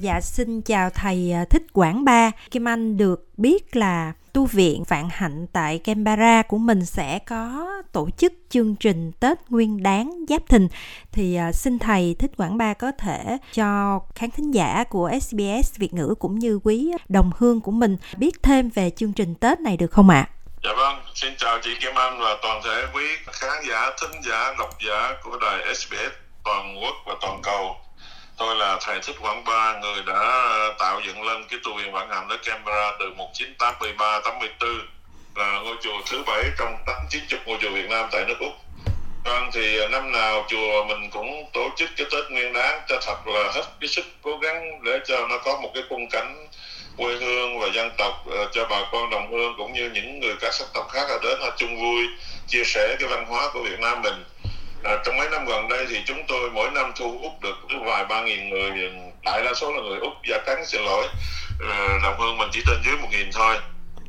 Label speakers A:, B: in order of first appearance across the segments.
A: Dạ xin chào thầy à, Thích Quảng Ba. Kim Anh được biết là tu viện Vạn Hạnh tại Canberra của mình sẽ có tổ chức chương trình Tết Nguyên Đán Giáp Thìn thì à, xin thầy Thích Quảng Ba có thể cho khán thính giả của SBS Việt ngữ cũng như quý đồng hương của mình biết thêm về chương trình Tết này được không ạ? À?
B: Dạ vâng, xin chào chị Kim Anh và toàn thể quý khán giả, thính giả, độc giả của đài SBS toàn quốc và toàn cầu tôi là thầy thích quảng ba, người đã ờ, tạo dựng lên cái tu viện vạn hạnh ở canberra từ 1983 84 là ngôi chùa thứ bảy trong tám chín chục ngôi chùa việt nam tại nước úc. Vâng thì ờ, năm nào chùa mình cũng tổ chức cái tết nguyên đáng cho thật là hết cái sức cố gắng để cho nó có một cái khung cảnh quê hương và dân tộc ờ, cho bà con đồng hương cũng như những người các sắc tộc khác ở đến họ chung vui, chia sẻ cái văn hóa của việt nam mình à, trong mấy năm gần đây thì chúng tôi mỗi năm thu hút được vài ba nghìn người đại đa số là người úc gia cắn xin lỗi. À, đồng hương mình chỉ trên dưới một nghìn thôi.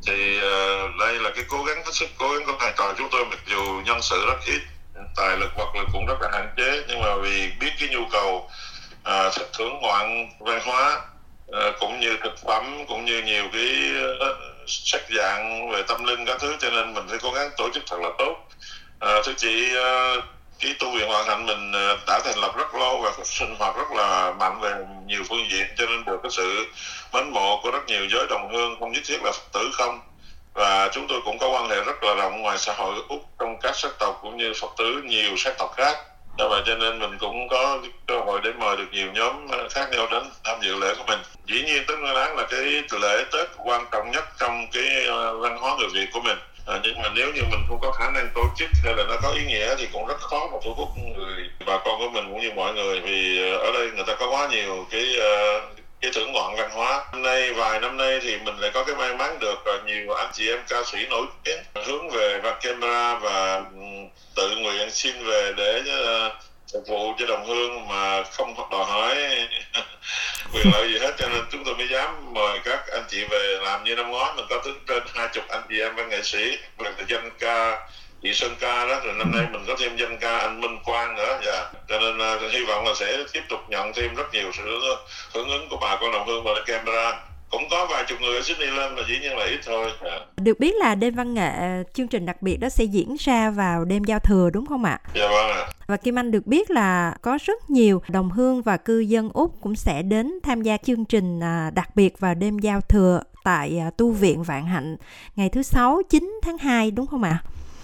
B: Thì uh, đây là cái cố gắng hết sức cố gắng của thầy trò chúng tôi mặc dù nhân sự rất ít tài lực vật lực cũng rất là hạn chế nhưng mà vì biết cái nhu cầu uh, thưởng ngoạn văn hóa uh, cũng như thực phẩm cũng như nhiều cái uh, sắc dạng về tâm linh các thứ cho nên mình phải cố gắng tổ chức thật là tốt. Uh, thưa chị uh, cái tu viện hoàn hạnh mình ờ, đã thành lập rất lâu và sinh hoạt rất là mạnh về nhiều phương diện cho nên được cái sự mến mộ của rất nhiều giới đồng hương không nhất thiết là phật tử không. Và chúng tôi cũng có quan hệ rất là rộng ngoài xã hội úc trong các sắc tộc cũng như phật tử nhiều sắc tộc khác. Do vậy cho nên mình cũng có cơ hội để mời được nhiều nhóm ờ, khác nhau đến tham dự lễ của mình. Dĩ nhiên tết nguyên đán là cái lễ tết quan trọng nhất trong cái ờ, văn hóa người việt của mình. À, nhưng mà nếu như mình không có khả năng nên là nó có ý nghĩa thì cũng rất khó mà thu hút người bà con của mình cũng như mọi người. Vì ờ, ở đây người ta có quá nhiều cái ờ, cái thưởng ngoạn văn hóa. Năm nay, vài năm nay thì mình lại có cái may mắn được ờ, nhiều anh chị em ca sĩ nổi tiếng hướng về camera và tự nguyện xin về để phục vụ cho đồng hương mà không đòi hỏi quyền lợi gì hết. Cho nên chúng tôi mới dám mời các anh chị về làm như năm ngoái. Mình có tới trên hai chục anh chị em văn nghệ sĩ là danh ca chị Sơn Ca đó rồi năm nay mình có thêm danh ca anh Minh Quang nữa dạ. Cho nên uh, hy vọng là sẽ tiếp tục nhận thêm rất nhiều sự hưởng ứng của bà con đồng hương và camera. Cũng có vài chục người ở Sydney lên mà dĩ nhiên là ít thôi à.
A: được biết là đêm văn nghệ chương trình đặc biệt đó sẽ diễn ra vào đêm giao thừa đúng không ạ?
B: Dạ vâng ạ.
A: Và Kim Anh được biết là có rất nhiều đồng hương và cư dân Úc cũng sẽ đến tham gia chương trình à, đặc biệt vào đêm giao thừa tại à, tu viện Vạn Hạnh ngày thứ sáu 9 tháng 2 đúng không ạ?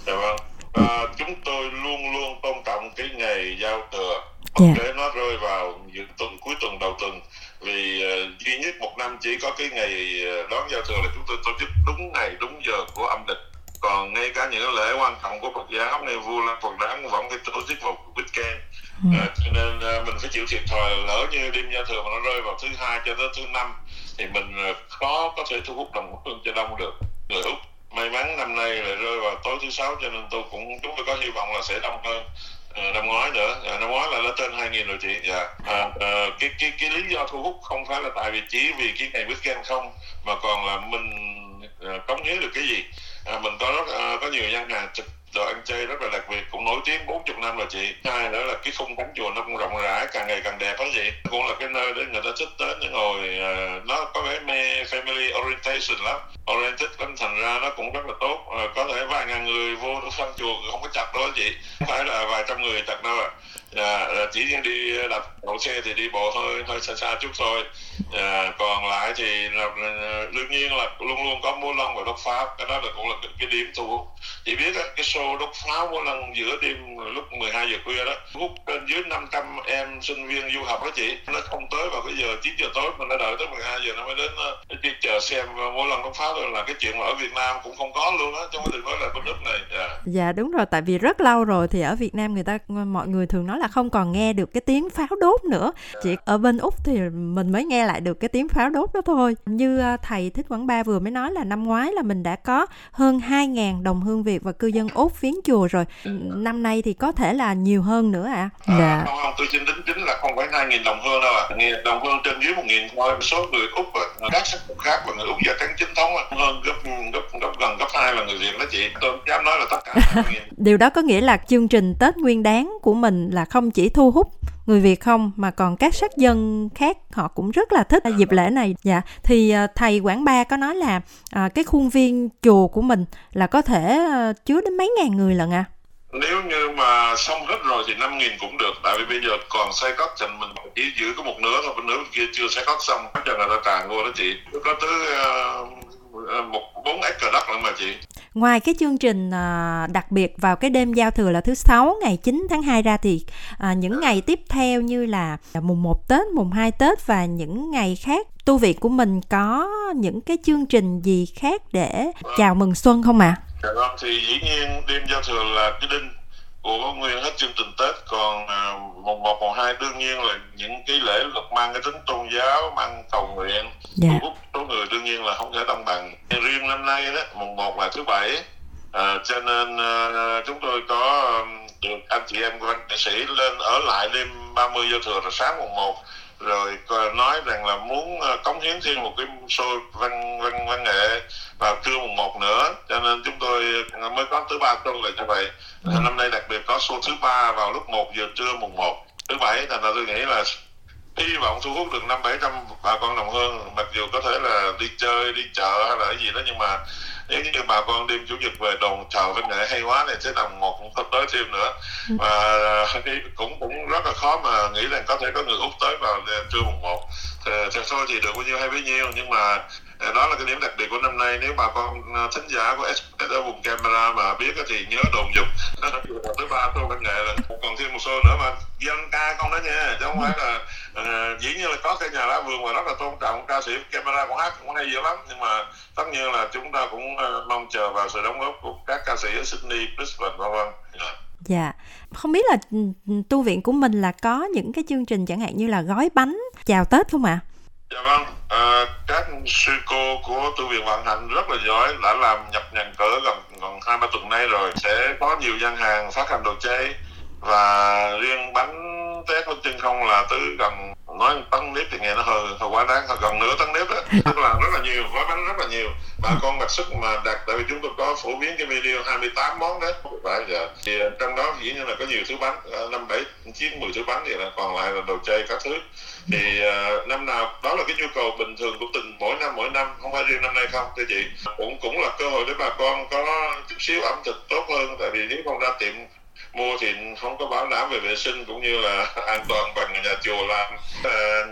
B: Dạ vâng. À, chúng tôi luôn luôn tôn trọng cái ngày giao thừa yeah. Dạ. để nó rơi vào những tuần cuối tuần đầu tuần vì uh, duy nhất một năm chỉ có cái ngày ờ, đón giao thừa là chúng tôi tổ chức đúng ngày đúng giờ của âm lịch còn ngay cả những lễ quan trọng của Phật giáo như vua Lan Phật đản vẫn phải tổ chức vào weekend ừ. à, cho nên uh, mình phải chịu thiệt thòi lỡ như đêm giao thừa mà nó rơi vào thứ hai cho tới thứ năm thì mình khó có thể thu hút đồng hương cho đông được người úc may mắn năm nay lại rơi vào tối thứ sáu cho nên tôi cũng chúng tôi có hy vọng là sẽ đông hơn ờ, năm ngoái nữa. À, năm ngoái là nó trên 2 nghìn rồi chị. Dạ. À, à, cái cái cái lý do thu hút không phải là tại vị trí vì cái ngày weekend không mà còn là mình à, cống hiến được cái gì. À, mình có rất à, có nhiều gian hàng đồ ăn chơi rất là đặc biệt cũng nổi tiếng 40 năm rồi chị. Hai nữa là cái khung cảnh chùa nó cũng rộng rãi càng ngày càng đẹp đó chị. Cũng là cái nơi để người ta thích tới những ngồi uh, nó có vẻ mê family orientation lắm oriented lắm thành ra nó cũng rất là tốt. Ờ, có thể vài ngàn người vô phân chùa không có chặt đâu chị. Không phải là vài trăm người chặt đâu ạ. à, Dạ, dạ, chỉ riêng đi ờ, đặt đậu xe thì đi bộ hơi hơi xa xa chút thôi. À, còn lại thì là, ờ, đương nhiên là luôn luôn có múa lân và đốt pháo. Cái đó là cũng là cái điểm thu hút. Chỉ biết đó, cái show đốt pháo múa lân giữa đêm lúc 12 giờ khuya đó hút trên dưới 500 em sinh viên du học đó chị. Nó không tới vào cái giờ 9 giờ tối mà nó đợi tới 12 giờ nó mới đến ờ, đi chờ xem múa lân đốt pháo thôi. Là cái chuyện mà ở Việt Nam cũng không có luôn á cái không nói là bên nước này. Yeah.
A: Dạ. dạ đúng rồi tại vì rất lâu rồi thì ở Việt Nam người ta mọi người thường nói là không còn nghe được cái tiếng pháo đốt nữa. Chỉ ở bên úc thì mình mới nghe lại được cái tiếng pháo đốt đó thôi. Như à, thầy thích quảng ba vừa mới nói là năm ngoái là mình đã có hơn 2.000 đồng hương việt và cư dân úc viếng chùa rồi. Năm nay thì có thể là nhiều hơn nữa ạ.
B: À? à, dạ. không, không tôi xin đính chính là không phải 2.000 đồng hương đâu ạ. À. đồng hương trên dưới 1.000 thôi số người úc các sắc tộc khác và người úc da trắng chính thống hơn gấp gấp gấp gần gấp hai là người việt đó chị. Tôi dám nói là tất cả
A: điều đó có nghĩa là chương trình tết nguyên đáng của mình là không chỉ thu hút người Việt không mà còn các sắc dân khác họ cũng rất là thích dịp lễ này. Dạ thì ờ, thầy Quảng Ba có nói là à, cái khuôn viên chùa của mình là có thể à, chứa đến mấy ngàn người lận à
B: nếu như mà xong hết rồi thì năm nghìn cũng được tại vì bây giờ còn xây cất thành mình chỉ giữ có một nửa thôi bên nửa kia chưa xây cất xong chắc là người ta tràn vô đó chị. Có tới uh, một bốn acre đất nữa mà chị
A: Ngoài cái chương trình à, đặc biệt vào cái đêm giao thừa là thứ sáu ngày 9 tháng 2 ra thì à, những ngày tiếp theo như là mùng 1 Tết, mùng 2 Tết và những ngày khác tu viện của mình có những cái chương trình gì khác để chào mừng xuân không ạ? À?
B: Vâng, thì dĩ nhiên đêm giao thừa là cái đinh của nguyên hết chương trình Tết còn à, mùng một mùng hai đương nhiên là những cái lễ luật mang cái tính tôn giáo mang cầu nguyện yeah. Dạ. Nhiên là không thể đông bằng. Riêng năm nay đó mùng một là thứ bảy. À, cho nên à, chúng tôi có được anh chị em quan nghệ sĩ lên ở lại đêm 30 giao thừa rồi sáng mùng một. Rồi nói rằng là muốn ờ, cống hiến thêm một cái show văn văn văn nghệ vào trưa mùng một nữa. Cho nên chúng tôi mới có thứ ba tuần là như vậy. Ừ. năm nay đặc biệt có show thứ ba vào lúc 1 giờ trưa mùng 1 thứ bảy thành ra tôi nghĩ là hy vọng thu hút được năm bảy trăm bà con đồng hương mặc dù có thể là đi chơi đi chợ hay là cái gì đó nhưng mà nếu như bà con đêm chủ nhật về đồn chào với nghệ hay quá này sẽ đồng một cũng không tới thêm nữa ừ. và cũng cũng rất là khó mà nghĩ rằng có thể có người úc tới vào trưa mùng một thì, thì thôi thì được bao nhiêu hay bấy nhiêu nhưng mà Ờ, đó là cái điểm đặc biệt của năm nay nếu bà con ờ, thính giả của SBS ở vùng camera mà biết thì nhớ đồn dục thứ ba tôi văn nghệ là còn thêm một số nữa mà dân ca không đó nha chứ không phải là uh, dĩ nhiên là có cái nhà lá vườn mà rất là tôn trọng ca sĩ camera cũng hát cũng hay dữ lắm nhưng mà tất nhiên là chúng ta cũng uh, mong chờ vào sự đóng góp của các ca sĩ ở Sydney, Brisbane vân vân.
A: Dạ, không biết là ừ, ừ, tu viện của mình là có những cái chương trình chẳng hạn như là gói bánh chào Tết không ạ? À?
B: Dạ vâng, à, các sư cô của tu viện Vạn Hạnh rất là giỏi, đã làm nhập nhằn cỡ gần gần hai ba tuần nay rồi, sẽ có nhiều gian hàng phát hành đồ chơi và riêng bánh tét của chân không là tới gần nói tấn nếp thì nghe nó hơi hơi quá đáng hơi gần nửa tấn nếp đó tức là rất là nhiều gói bánh rất là nhiều. Bà con đặc sức mà đặt tại vì chúng tôi có phổ biến cái video 28 món đấy. Phải giờ. Thì ờ, trong đó dĩ nhiên là có nhiều thứ bánh ờ, năm bảy chín mười thứ bánh thì là còn lại là đồ chơi các thứ. Thì uh, năm nào đó là cái nhu cầu bình thường của từng mỗi năm mỗi năm không phải riêng năm nay không thưa chị. Cũng cũng là cơ hội để bà con có chút xíu ẩm thực tốt hơn tại vì nếu không ra tiệm mua thì không có bảo đảm về vệ sinh cũng như là an toàn nhà chùa làm à,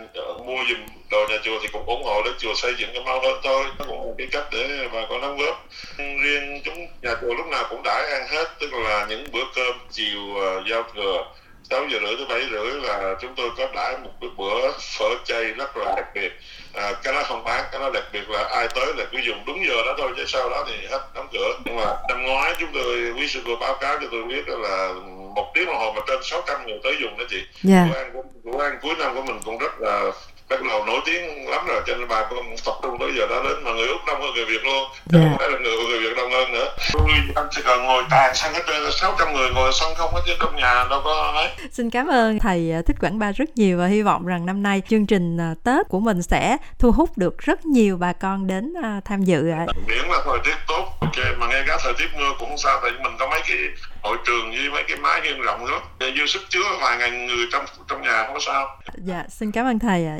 B: mua dùm đồ nhà chùa thì cũng ủng hộ để chùa xây dựng cái mau hơn thôi. Nó cũng một cái cách để bà con đóng góp. Riêng chúng nhà chùa lúc nào cũng đãi ăn hết tức là những bữa cơm chiều uh, giao thừa. 6 giờ rưỡi tới 7 rưỡi là chúng tôi có đãi một cái bữa phở chay rất là đặc biệt. À, cái đó không bán cái đó đặc biệt là ai tới là cứ dùng đúng giờ đó thôi chứ sau đó thì hết đóng cửa. Nhưng mà năm ngoái chúng tôi quý sư cô báo cáo cho tôi biết là một tiếng đồng hồ mà trên 600 người tới dùng đó chị. Yeah. bữa ăn ăn cuối năm của mình cũng rất là bắt đầu nổi tiếng lắm rồi cho nên bà con tập trung tới giờ đó đến mà người úc đông hơn người việt luôn. Yeah. Dạ. không phải là người người việt đông hơn nữa. Tôi anh chỉ cần ngồi tàn sang hết trên sáu trăm người ngồi sân không hết chứ trong nhà đâu có ấy.
A: Xin cảm ơn thầy à, thích quảng ba rất nhiều và hy vọng rằng năm nay chương trình à, tết của mình sẽ thu hút được rất nhiều bà con đến à, tham dự ạ.
B: Miễn là thời tiết tốt. Ok mà ngay cả thời tiết mưa cũng không sao tại mình có mấy cái hội trường với mấy cái mái hiên rộng đó dư sức chứa vài ngàn người trong trong nhà không có sao.
A: Dạ xin cảm ơn thầy ạ